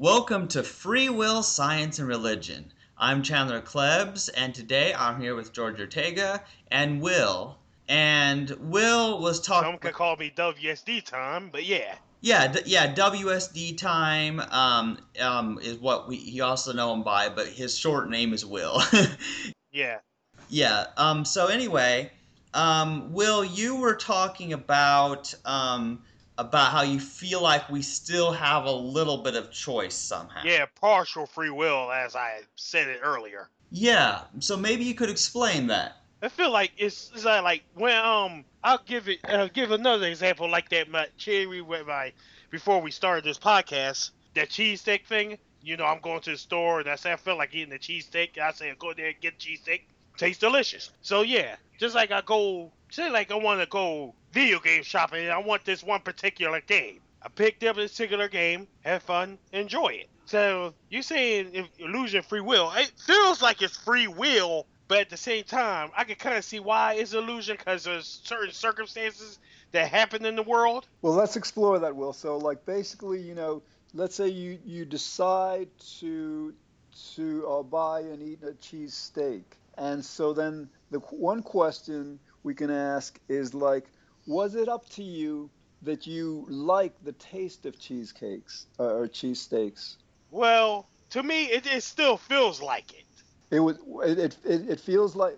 Welcome to Free Will, Science, and Religion. I'm Chandler Klebs, and today I'm here with George Ortega and Will. And Will was talking. Some could call me WSD time, but yeah. Yeah, d- yeah. WSD time um, um, is what we you also know him by, but his short name is Will. Yeah. yeah. Um. So anyway, um, Will, you were talking about um about how you feel like we still have a little bit of choice somehow. Yeah, partial free will, as I said it earlier. Yeah. So maybe you could explain that. I feel like it's, it's like, when um I'll give it I'll give another example like that my cherry with my before we started this podcast that cheesesteak thing. You know, I'm going to the store and I say I feel like eating a cheesesteak. I say go there and get cheesesteak. Tastes delicious. So yeah, just like I go say like I want to go video game shopping and I want this one particular game. I picked up this particular game, have fun, enjoy it. So you're saying illusion free will? It feels like it's free will, but at the same time, I can kind of see why it's illusion because there's certain circumstances that happen in the world. Well, let's explore that, Will. So, like, basically, you know, let's say you you decide to to uh, buy and eat a cheese steak, and so then the one question we can ask is like, was it up to you that you like the taste of cheesecakes uh, or cheesesteaks? Well, to me, it, it still feels like it. It was it, it it feels like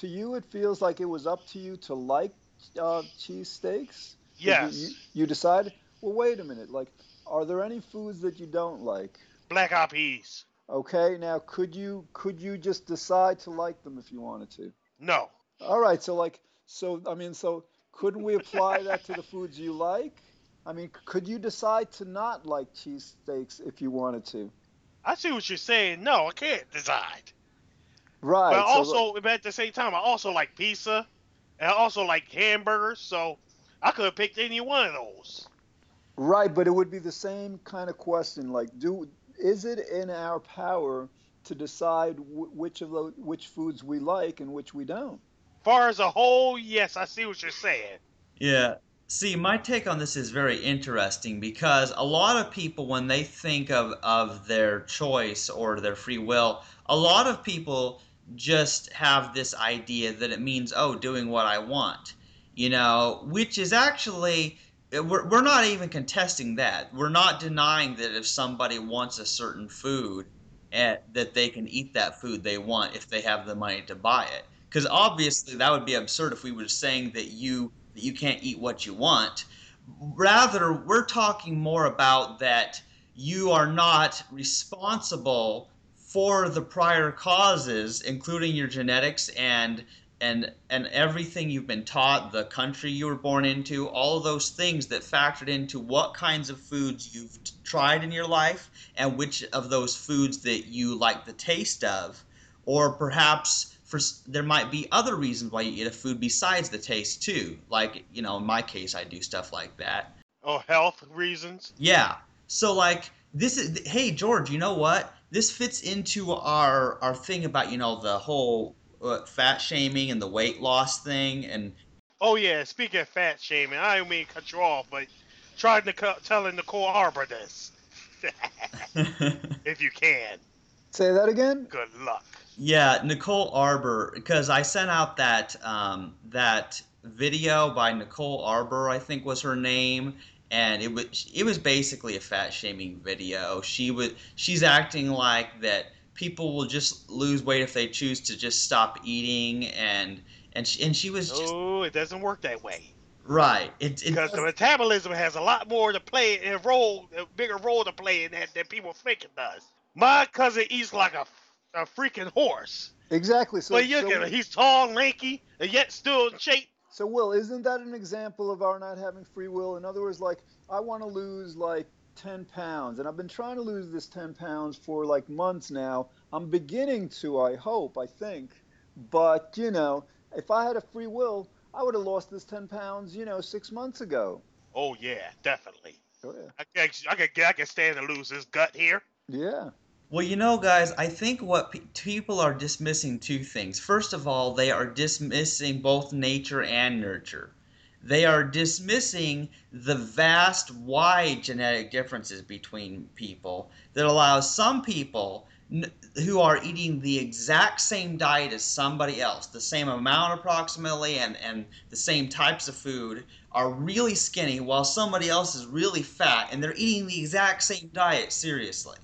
to you it feels like it was up to you to like uh, cheese steaks. You- Yes, You, you decided. Well, wait a minute. Like, are there any foods that you don't like? black eyed peas. Okay, now could you could you just decide to like them if you wanted to? No. All right, so like so I mean so couldn't we apply that to the foods you like? I mean, could you decide to not like cheesesteaks if you wanted to? I see what you're saying. No, I can't decide. Right. But so, also, but at the same time, I also like pizza, and I also like hamburgers. So I could have picked any one of those. right, but it would be the same kind of question. Like, do is it in our power to decide w- which of those which foods we like and which we don't? Far as a whole, yes, I see what you're saying. Yeah. See, my take on this is very interesting because a lot of people, when they think of, of their choice or their free will, a lot of people just have this idea that it means, oh, doing what I want, you know, which is actually, we're, we're not even contesting that. We're not denying that if somebody wants a certain food, eh, that they can eat that food they want if they have the money to buy it. Because obviously that would be absurd if we were saying that you that you can't eat what you want. Rather, we're talking more about that you are not responsible for the prior causes, including your genetics and and and everything you've been taught, the country you were born into, all of those things that factored into what kinds of foods you've tried in your life and which of those foods that you like the taste of, or perhaps for there might be other reasons why you eat a food besides the taste too. Like you know, in my case, I do stuff like that. Oh, health reasons. Yeah. So like this is hey George, you know what? This fits into our our thing about you know the whole uh, fat shaming and the weight loss thing and Oh yeah, speaking of fat shaming, I don't mean to cut you off, but trying to co- telling Nicole Arbour this, if you can. Say that again. Good luck. Yeah, Nicole Arbour because I sent out that um that video by Nicole Arbour, I think was her name, and it was it was basically a fat shaming video. She was she's acting like that people will just lose weight if they choose to just stop eating and and she, and she was just No, it doesn't work that way. right. It, it Because the metabolism has a lot more to play, a role, a bigger role to play in that than people think it does. My cousin eats like a, a freaking horse. Exactly. So, but you so, he's tall, lanky, and yet still in shape. so Will, isn't that an example of our not having free will? In other words, like I want to lose like 10 pounds, and I've been trying to lose this 10 pounds for like months now. I'm beginning to, I hope, I think. But you know, if I had a free will, I would have lost this 10 pounds, you know, six months ago. Oh yeah, definitely. Oh, yeah. I can, I can, I can stand to lose his gut here. Yeah. Well, you know, guys, I think what pe- people are dismissing two things. First of all, they are dismissing both nature and nurture. they are dismissing the vast, wide genetic differences between people that allows some people who are eating the exact same diet as somebody else, the same amount approximately, and, and the same types of food, are really skinny while somebody else is really fat and they're eating the exact same diet seriously.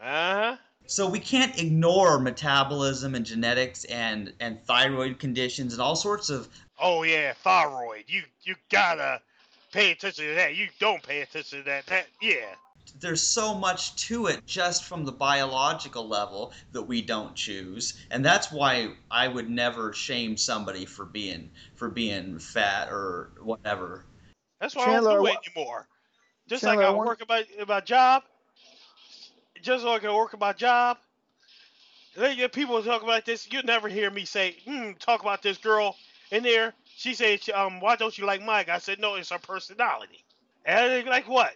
Uh-huh. So we can't ignore metabolism and genetics and, and thyroid conditions and all sorts of Oh yeah, thyroid. You you gotta pay attention to that. You don't pay attention to that. That yeah there's so much to it just from the biological level that we don't choose and that's why i would never shame somebody for being for being fat or whatever that's why Chandler, i don't do it anymore just Chandler, like i, I want... work about about job just like i can work my job they, people talk about this you never hear me say hmm, talk about this girl in there she said um why don't you like mike i said no it's her personality and like what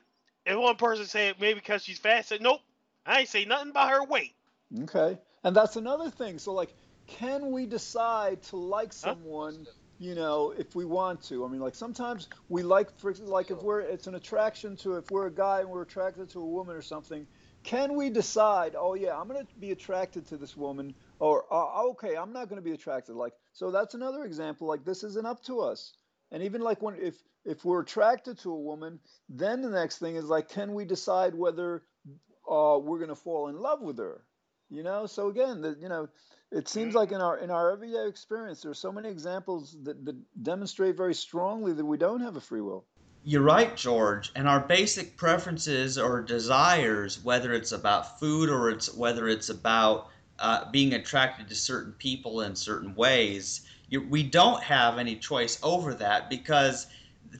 and one person said maybe because she's fat. I said nope. I ain't say nothing about her weight. Okay, and that's another thing. So like, can we decide to like someone? Huh? You know, if we want to. I mean, like sometimes we like, for like if we're, it's an attraction to if we're a guy and we're attracted to a woman or something. Can we decide? Oh yeah, I'm going to be attracted to this woman, or uh, okay, I'm not going to be attracted. Like so, that's another example. Like this isn't up to us. And even like when if if we're attracted to a woman, then the next thing is like, can we decide whether uh, we're going to fall in love with her? You know. So again, the, you know, it seems like in our in our everyday experience, there are so many examples that, that demonstrate very strongly that we don't have a free will. You're right, George. And our basic preferences or desires, whether it's about food or it's whether it's about uh, being attracted to certain people in certain ways, you, we don't have any choice over that because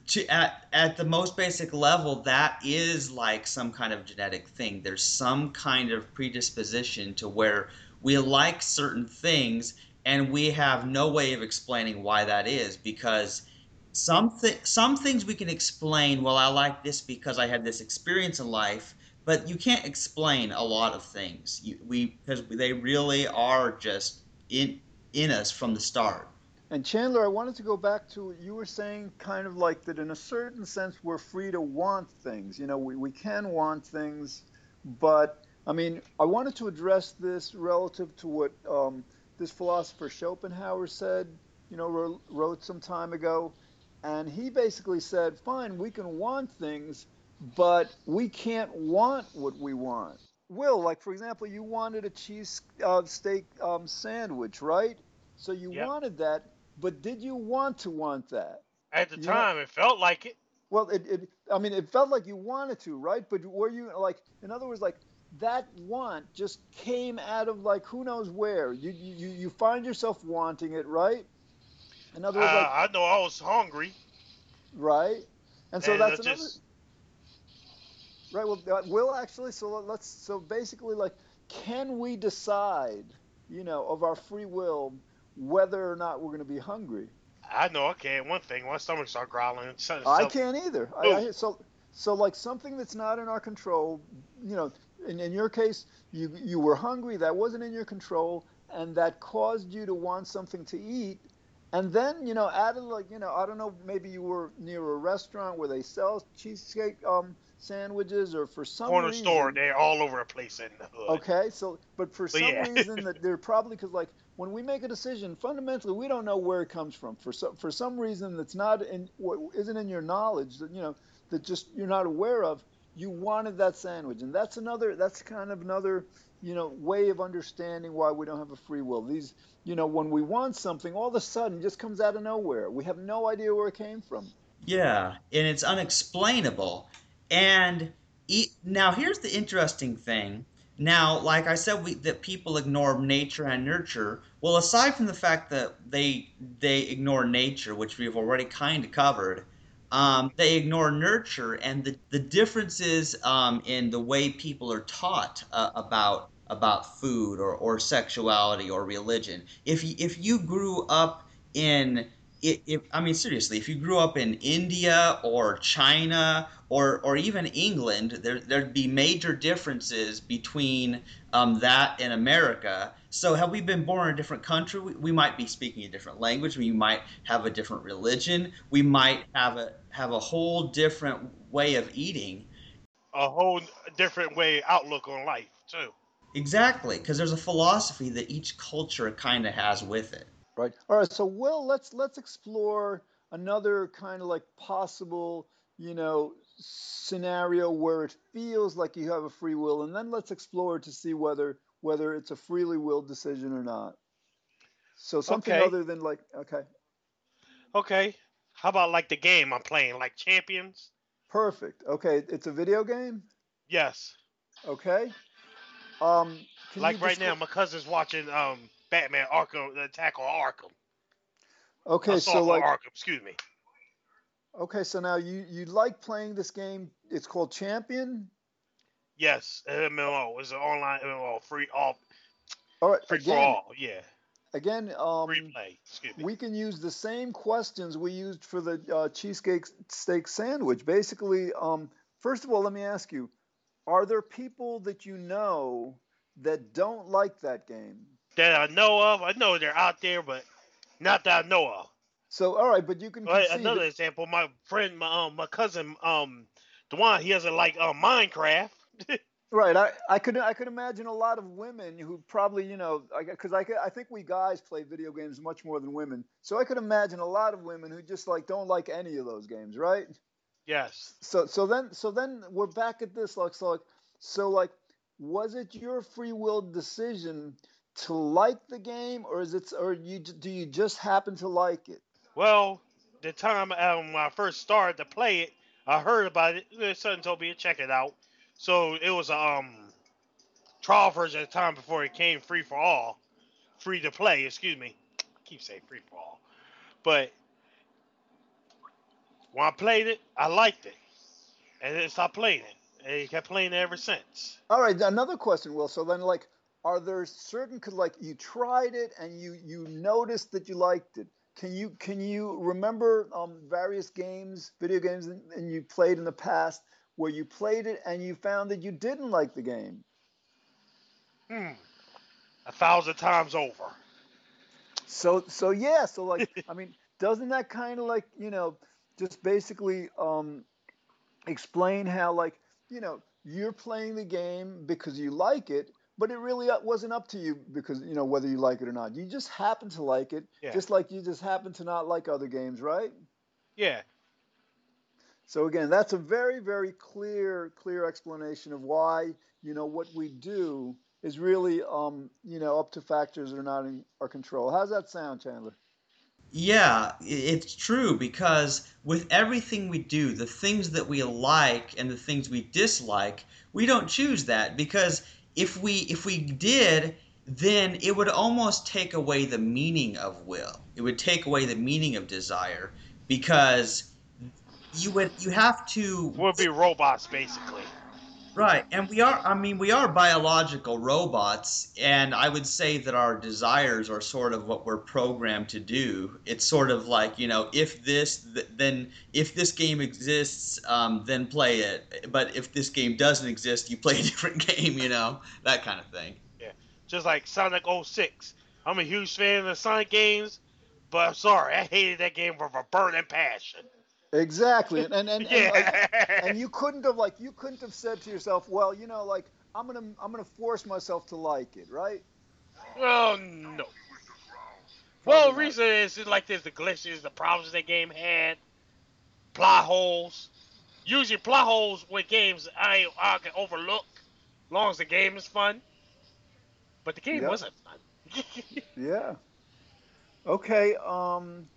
to, at, at the most basic level, that is like some kind of genetic thing. There's some kind of predisposition to where we like certain things and we have no way of explaining why that is because some, th- some things we can explain, well, I like this because I had this experience in life, but you can't explain a lot of things. You, we because they really are just in in us from the start. And Chandler, I wanted to go back to you were saying kind of like that in a certain sense we're free to want things. You know, we, we can want things, but I mean, I wanted to address this relative to what um, this philosopher Schopenhauer said, you know, wrote, wrote some time ago. And he basically said, fine, we can want things, but we can't want what we want. Will, like for example, you wanted a cheese uh, steak um, sandwich, right? So you yep. wanted that, but did you want to want that? At the you time, know? it felt like it. Well, it, it, I mean, it felt like you wanted to, right? But were you like, in other words, like that want just came out of like who knows where? You you you find yourself wanting it, right? In other words, uh, like, I know I was hungry. Right, and so and that's another. Just... Right. Well, uh, will actually. So let's. So basically, like, can we decide, you know, of our free will? whether or not we're going to be hungry. I know I can't. One thing, my stomach start growling. So, I can't either. I, I, so, so like something that's not in our control. You know, in, in your case, you you were hungry. That wasn't in your control, and that caused you to want something to eat. And then, you know, added like, you know, I don't know, maybe you were near a restaurant where they sell cheesecake um, sandwiches, or for some reason. corner reason, store, they're all over the place in the hood. Okay, so but for but some yeah. reason that they're probably because like when we make a decision, fundamentally we don't know where it comes from. For some for some reason that's not in what isn't in your knowledge that you know that just you're not aware of. You wanted that sandwich, and that's another. That's kind of another you know way of understanding why we don't have a free will. These you know when we want something, all of a sudden just comes out of nowhere. We have no idea where it came from. Yeah, and it's unexplainable. And now here's the interesting thing now, like I said, we, that people ignore nature and nurture. Well, aside from the fact that they they ignore nature, which we've already kind of covered, um, they ignore nurture and the the differences um, in the way people are taught uh, about about food or, or sexuality or religion. If you, if you grew up in it, I mean, seriously, if you grew up in India or China or, or even England, there, there'd be major differences between um, that and America. So, had we been born in a different country, we, we, might be speaking a different language. We might have a different religion. We might have a have a whole different way of eating. A whole different way outlook on life too. Exactly, because there's a philosophy that each culture kind of has with it. Right. All right. So, Will, let's let's explore another kind of like possible, you know, scenario where it feels like you have a free will, and then let's explore to see whether whether it's a freely willed decision or not. So something okay. other than like okay. Okay. How about like the game I'm playing, like Champions? Perfect. Okay, it's a video game. Yes. Okay. Um. like right now, my cousin's watching um Batman Arkham the Attack on Arkham. Okay, so like Arkham, excuse me. Okay, so now you you like playing this game? It's called Champion. Yes, MMO. It's an online MMO, free all. All right, free again, for all. Yeah. Again, um, free play. Excuse me. We can use the same questions we used for the uh, cheesecake steak sandwich. Basically, um, first of all, let me ask you: Are there people that you know that don't like that game? that I know of. I know they're out there, but not that I know of. So all right, but you can. Right, another example, my friend, my um, my cousin, um, Dwan, he doesn't like uh, Minecraft. right, I, I could I could imagine a lot of women who probably you know because I, I, I think we guys play video games much more than women, so I could imagine a lot of women who just like don't like any of those games, right? Yes. So so then so then we're back at this like so like so like was it your free will decision to like the game, or is it, or you do you just happen to like it? Well, the time um, when I first started to play it, I heard about it. My son told me to check it out. So it was a um, trial version at the time before it came free for all, free to play. Excuse me, I keep saying free for all, but when I played it, I liked it, and then stopped playing it, and he kept playing it ever since. All right, another question, Will. So then, like, are there certain could like you tried it and you you noticed that you liked it. Can you can you remember um, various games video games and, and you played in the past where you played it and you found that you didn't like the game? Hmm. A thousand times over. So so yeah. So like i mean doesn't that kind of like you know just basically um explain how like you know you're playing the game because you like it but it really uh, wasn't up to you because you know whether you like it or not. You just happen to like it, yeah. just like you just happen to not like other games, right? Yeah. So again, that's a very very clear clear explanation of why you know what we do is really um, you know up to factors that are not in our control. How's that sound, Chandler? Yeah, it's true because with everything we do, the things that we like and the things we dislike, we don't choose that because if we if we did then it would almost take away the meaning of will. It would take away the meaning of desire because you would you have to would be robots basically Right, and we are. I mean, we are biological robots, and I would say that our desires are sort of what we're programmed to do. It's sort of like you know, if this, th- then if this game exists, um, then play it. But if this game doesn't exist, you play a different game. You know, that kind of thing. Yeah, just like Sonic 06. I'm a huge fan of the Sonic games, but I'm sorry, I hated that game with a burning passion. Exactly, and and and, yeah. and, like, and, you couldn't have like you couldn't have said to yourself, well, you know, like I'm gonna I'm gonna force myself to like it, right? Well, no. Well, the reason is like there's the glitches, the problems that game had, plot holes. Usually, plot holes with games I I can overlook, as long as the game is fun. But the game yep. wasn't fun. yeah. Okay. Um.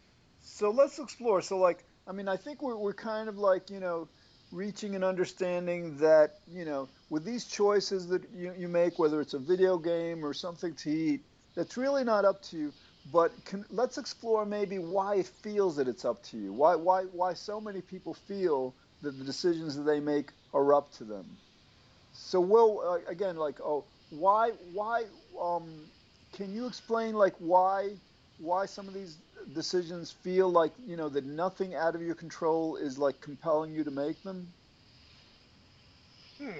So let's explore. So like I mean, I think we're, we're kind of like, you know, reaching an understanding that, you know, with these choices that you, you make, whether it's a video game or something to eat, that's really not up to you. But can, let's explore maybe why it feels that it's up to you. Why, why, why so many people feel that the decisions that they make are up to them. So, Will, uh, again, like, oh, why, why, um, can you explain like why, why some of these decisions feel like you know that nothing out of your control is like compelling you to make them? Hmm.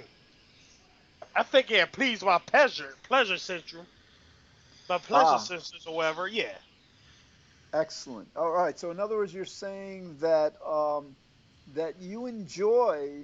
I think yeah, please my pleasure pleasure syndrome. My pleasure Ah. or whatever, yeah. Excellent. All right. So in other words, you're saying that um, that you enjoy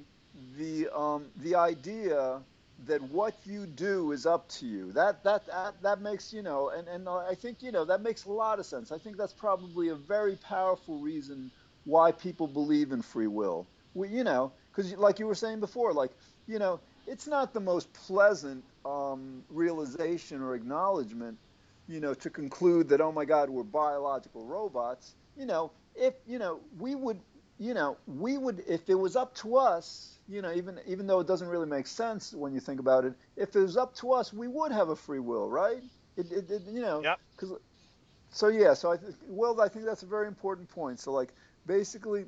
the um, the idea that what you do is up to you. That that that, that makes you know, and and I think you know that makes a lot of sense. I think that's probably a very powerful reason why people believe in free will. We, you know, because like you were saying before, like you know, it's not the most pleasant um, realization or acknowledgement you know, to conclude that, oh my God, we're biological robots, you know, if, you know, we would, you know, we would, if it was up to us, you know, even, even though it doesn't really make sense when you think about it, if it was up to us, we would have a free will, right? It, it, it you know, Yep. cause, so yeah, so I think, well, I think that's a very important point. So like, basically,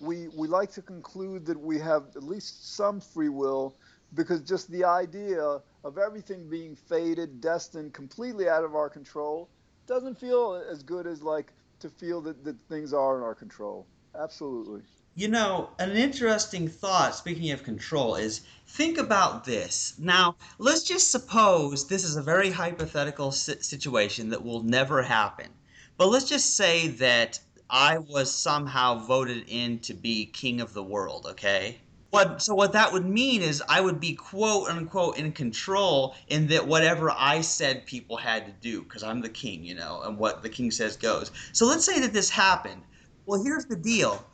we, we like to conclude that we have at least some free will because just the idea of everything being fated, destined, completely out of our control doesn't feel as good as like to feel that, that things are in our control. Absolutely. You know, an interesting thought, speaking of control, is think about this. Now, let's just suppose this is a very hypothetical situation that will never happen. But let's just say that I was somehow voted in to be king of the world, okay? What, so what that would mean is I would be quote unquote in control in that whatever I said people had to do because I'm the king, you know, and what the king says goes. So let's say that this happened. Well, here's the deal.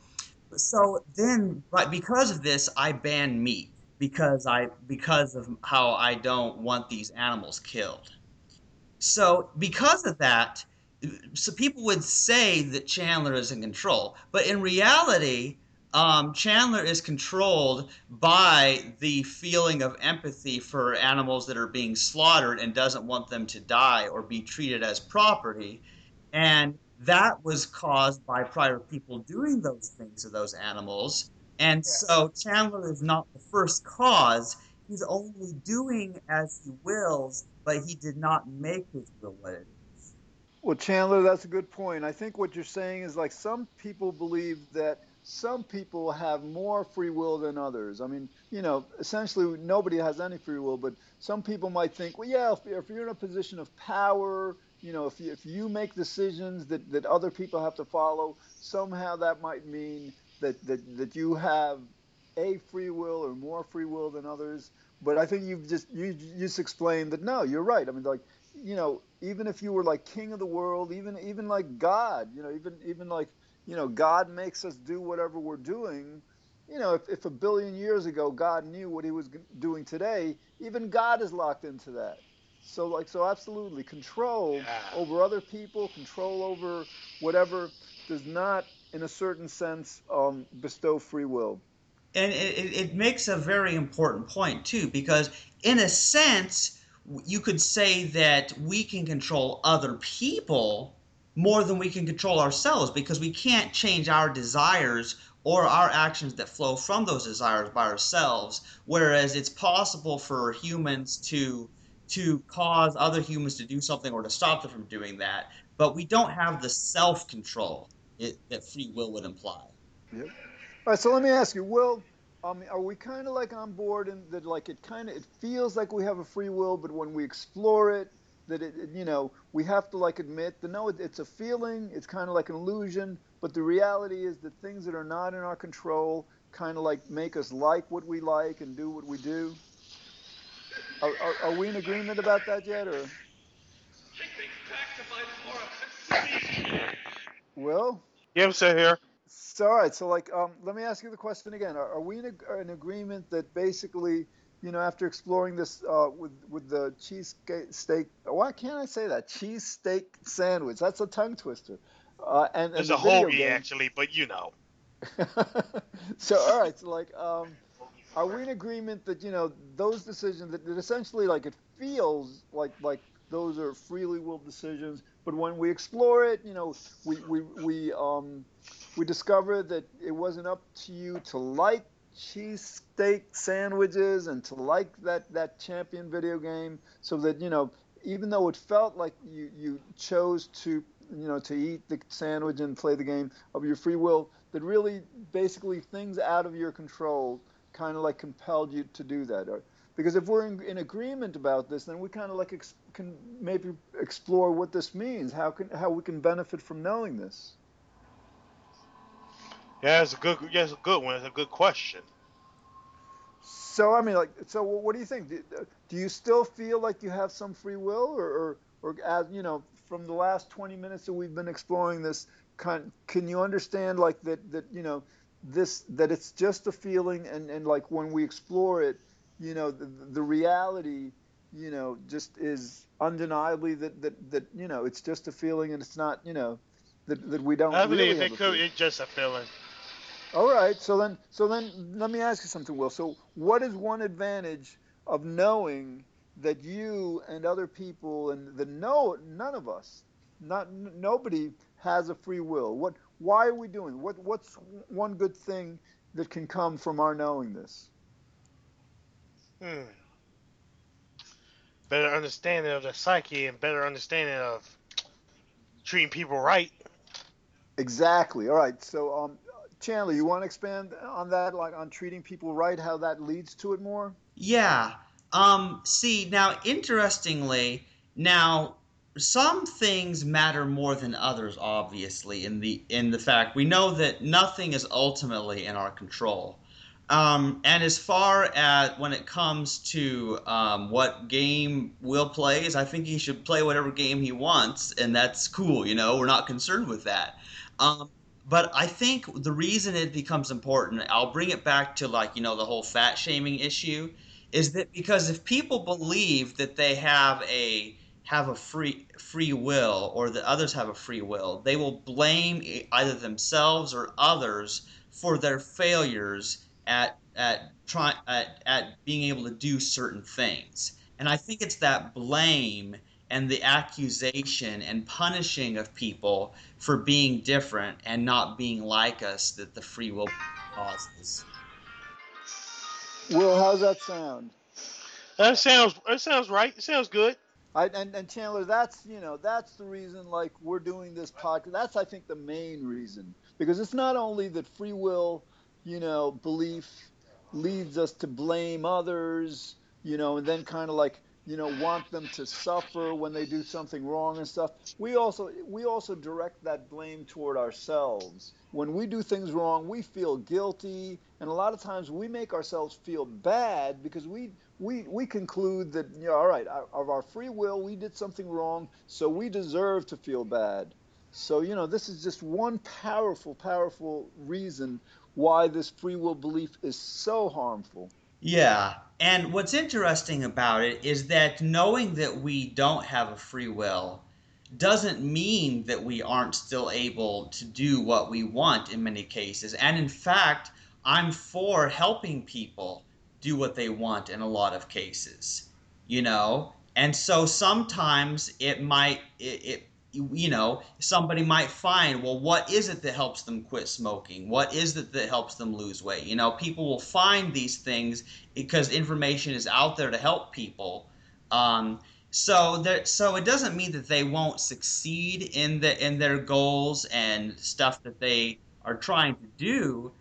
So then because of this i ban meat because i because of how i don't want these animals killed. So because of that so people would say that chandler is in control but in reality um, chandler is controlled by the feeling of empathy for animals that are being slaughtered and doesn't want them to die or be treated as property. And that was caused by prior people doing those things to those animals. And so Chandler is not the first cause. He's only doing as he wills, but he did not make his will what it is. Well, Chandler, that's a good point. I think what you're saying is like some people believe that some people have more free will than others. I mean, you know, essentially nobody has any free will, but some people might think, well, yeah, if, if you're in a position of power, you know, if you, if you make decisions that, that other people have to follow, somehow that might mean that, that, that you have a free will or more free will than others. But I think you've just you you just explained that no, you're right. I mean, like you know, even if you were like king of the world, even even like God, you know, even even like you know, God makes us do whatever we're doing. You know, if, if a billion years ago God knew what He was doing today, even God is locked into that. So like so, absolutely, control Yeah. over other people, control over whatever, does not, in a certain sense, um, bestow free will. And it, it, it makes a very important point, too, because in a sense, you could say that we can control other people more than we can control ourselves because we can't change our desires or our actions that flow from those desires by ourselves whereas it's possible for humans to to cause other humans to do something or to stop them from doing that but we don't have the self-control that free will would imply Yep. All right, so let me ask you, Will, um, are we kind of like on board and that like it kind of it feels like we have a free will, but when we explore it, that it, you know we have to like admit that no, it, it's a feeling, it's kind of like an illusion, but the reality is that things that are not in our control kind of like make us like what we like and do what we do. Are, are, are we in agreement about that yet, or Take me back to my forest. Will? Yeah, I'm still here. So, all right. So, like, um, let me ask you the question again. Are, are we in, a, in agreement that basically, you know, after exploring this uh, with with the cheese steak, why can't I say that cheese steak sandwich? That's a tongue twister. Uh, and, and the a game. actually, but you know. so, all right. So, like, um, are we in agreement that you know those decisions that, that essentially, like, it feels like like those are freely willed decisions, but when we explore it, you know, we we we um we discover that it wasn't up to you to like cheesesteak sandwiches and to like that that champion video game so that you know even though it felt like you you chose to you know, to eat the sandwich and play the game of your free will, that really basically things out of your control kind of like compelled you to do that. Or, because if we're in, in, agreement about this, then we kind of like ex- can maybe explore what this means, how can how we can benefit from knowing this. Yeah, that's a good. Yeah, it's a good one. It's a good question. So I mean, like, so what do you think? Do, do you still feel like you have some free will, or, or, or as you know, from the last 20 minutes that we've been exploring this, can, can you understand like that that you know this that it's just a feeling, and and like when we explore it, you know, the, the reality, you know, just is undeniably that that that you know it's just a feeling, and it's not you know that that we don't. I believe really it could. It's just a feeling. All right. So then, so then, let me ask you something, Will. So, what is one advantage of knowing that you and other people and the no, none of us, not nobody has a free will? What? Why are we doing? What? What's one good thing that can come from our knowing this? Hmm. Better understanding of the psyche and better understanding of treating people right. Exactly. All right. So, um, Chandler, you want to expand on that, like on treating people right, how that leads to it more? Yeah. Um, see, now, interestingly, now some things matter more than others obviously in the in the fact we know that nothing is ultimately in our control um, and as far as when it comes to um, what game Will plays, I think he should play whatever game he wants, and that's cool. You know, we're not concerned with that. Um, but I think the reason it becomes important, I'll bring it back to like, you know, the whole fat shaming issue, is that because if people believe that they have a have a free free will or that others have a free will, they will blame either themselves or others for their failures at at try at, at being able to do certain things. And I think it's that blame and the accusation and punishing of people for being different and not being like us that the free will causes. Will, how's that sound? That sounds that sounds right. It sounds good. I, and, and Chandler, that's you know that's the reason like we're doing this podcast. That's I think the main reason. Because it's not only that free will, you know, belief leads us to blame others, you know, and then kind of like you know want them to suffer when they do something wrong and stuff. We also we also direct that blame toward ourselves. When we do things wrong we feel guilty. And a lot of times we make ourselves feel bad because we we we conclude that you know all right of our free will we did something wrong so we deserve to feel bad so you know this is just one powerful powerful reason why this free will belief is so harmful yeah. And what's interesting about it is that knowing that we don't have a free will doesn't mean that we aren't still able to do what we want in many cases. And in fact, I'm for helping people do what they want in a lot of cases, you know? And so sometimes it might, it, it you know, somebody might find, well, what is it that helps them quit smoking? What is it that helps them lose weight? You know, people will find these things because information is out there to help people. Um, so that so it doesn't mean that they won't succeed in the in their goals and stuff that they are trying to do.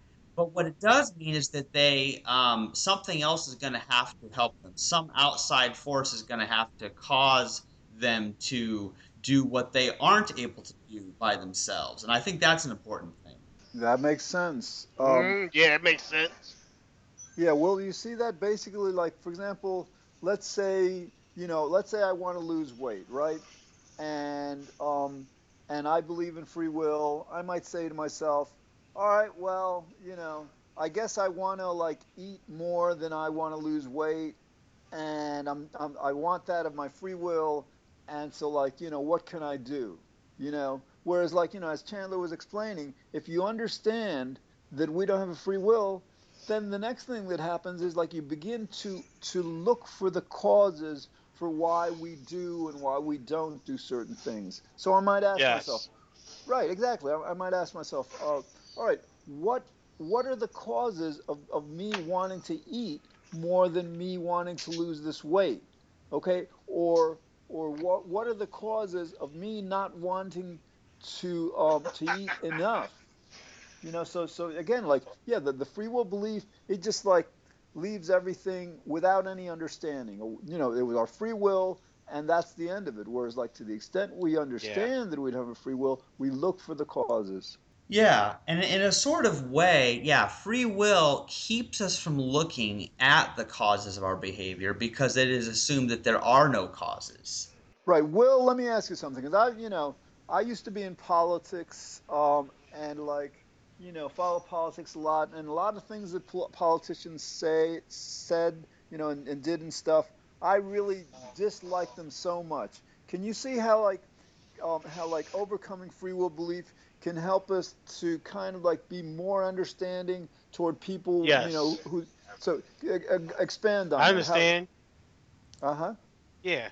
But what it does mean is that they um, something else is going to have to help them. Some outside force is going to have to cause them to do what they aren't able to do by themselves. And I think that's an important thing. That makes sense. Um, mm, yeah, it makes sense. Yeah, well, you see that basically, like, for example, let's say, you know, let's say I want to lose weight, right? And, um, and I believe in free will. I might say to myself, all right, well, you know, I guess I want to, like, eat more than I want to lose weight. And I'm, I'm, I want that of my free will and so like you know what can i do you know whereas like you know as chandler was explaining if you understand that we don't have a free will then the next thing that happens is like you begin to to look for the causes for why we do and why we don't do certain things so i might ask yes. myself right exactly I, I, might ask myself uh, all right what what are the causes of, of me wanting to eat more than me wanting to lose this weight okay or or what what are the causes of me not wanting to um, to eat enough. You know, so so again, like yeah, the, the free will belief, it just like leaves everything without any understanding. You know, it was our free will, and that's the end of it. Whereas, like to the extent we understand yeah. that we have a free will, we look for the causes. Yeah, and in a sort of way, yeah, free will keeps us from looking at the causes of our behavior because it is assumed that there are no causes. Right. Will, let me ask you something. Because I, you know, I used to be in politics, um, and like, you know, follow politics a lot, and a lot of things that politicians say, said, you know, and, and did and stuff. I really dislike them so much. Can you see how like, um, how like overcoming free will belief can help us to kind of like be more understanding toward people, yes. you know, who. So uh, expand on. I understand. Uh huh. Yeah.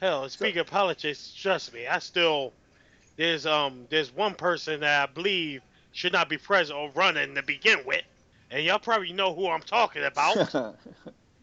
Hell, speaking so, of politics, trust me, I still there's um there's one person that I believe should not be president or running to begin with, and y'all probably know who I'm talking about.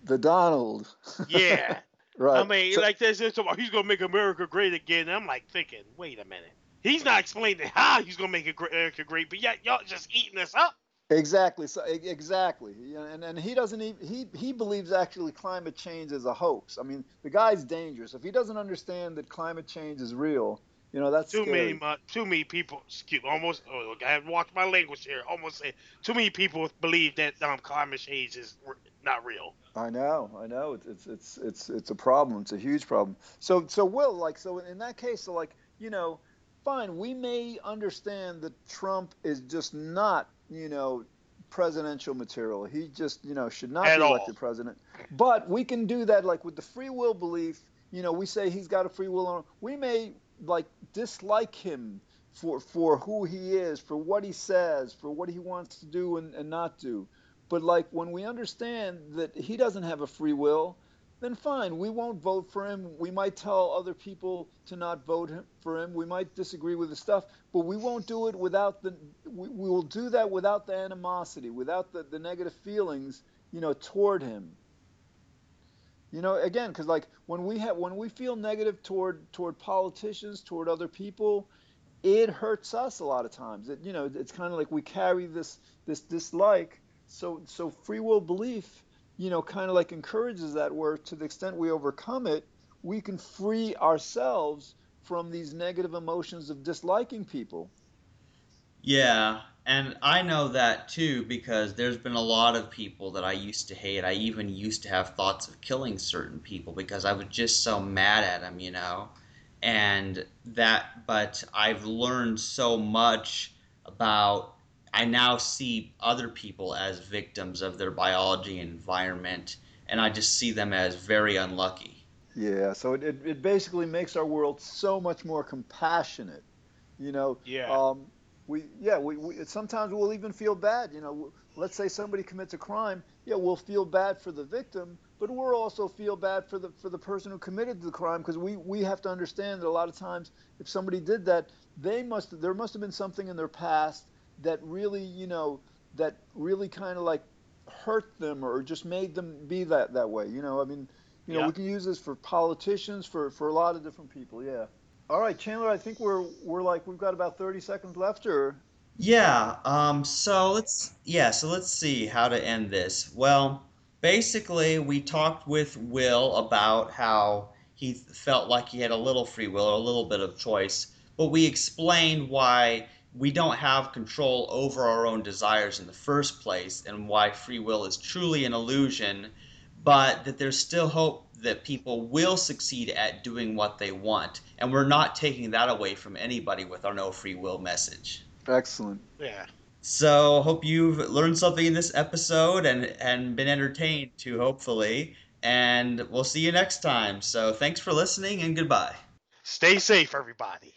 the Donald. yeah. right. I mean, so, like this, he's gonna make America great again. And I'm like thinking, wait a minute. He's not explaining how he's gonna make America great, but yet y'all just eating this up. Exactly. So exactly, and and he doesn't even he he believes actually climate change is a hoax. I mean, the guy's dangerous. If he doesn't understand that climate change is real, you know that's too scary. many. Uh, too many people. Excuse, almost. Oh, I have watched my language here. Almost say too many people believe that um, climate change is not real. I know. I know. It's it's it's it's it's a problem. It's a huge problem. So so Will like so in that case, so like you know fine, we may understand that Trump is just not, you know, presidential material. He just, you know, should not At be all. elected president. But we can do that, like with the free will belief. You know, we say he's got a free will. On, we may like dislike him for for who he is, for what he says, for what he wants to do and, and not do. But like when we understand that he doesn't have a free will, then fine, we won't vote for him. We might tell other people to not vote for him. We might disagree with his stuff, but we won't do it without the. We, we will do that without the animosity, without the, the negative feelings, you know, toward him. You know, again, because like when we have when we feel negative toward toward politicians, toward other people, it hurts us a lot of times. It, you know, it's kind of like we carry this this dislike. So so free will belief you know, kind of like encourages that where to the extent we overcome it, we can free ourselves from these negative emotions of disliking people. Yeah, and I know that too because there's been a lot of people that I used to hate. I even used to have thoughts of killing certain people because I was just so mad at them, you know. And that, but I've learned so much about I now see other people as victims of their biology and environment, and I just see them as very unlucky. Yeah, so it, it basically makes our world so much more compassionate. You know, yeah. Um, we yeah we, we sometimes we'll even feel bad. You know, let's say somebody commits a crime. Yeah, we'll feel bad for the victim, but we'll also feel bad for the for the person who committed the crime because we we have to understand that a lot of times if somebody did that, they must there must have been something in their past that really, you know, that really kind of like hurt them or just made them be that that way. You know, I mean, you know, we can use this for politicians, for for a lot of different people. Yeah. All right, Chandler. I think we're we're like we've got about 30 seconds left, or. Yeah. Um. So let's yeah. So let's see how to end this. Well, basically, we talked with Will about how he felt like he had a little free will or a little bit of choice, but we explained why we don't have control over our own desires in the first place and why free will is truly an illusion, but that there's still hope that people will succeed at doing what they want. And we're not taking that away from anybody with our no free will message. Excellent. Yeah. So hope you've learned something in this episode and, and been entertained too, hopefully. And we'll see you next time. So thanks for listening and goodbye. Stay safe, everybody.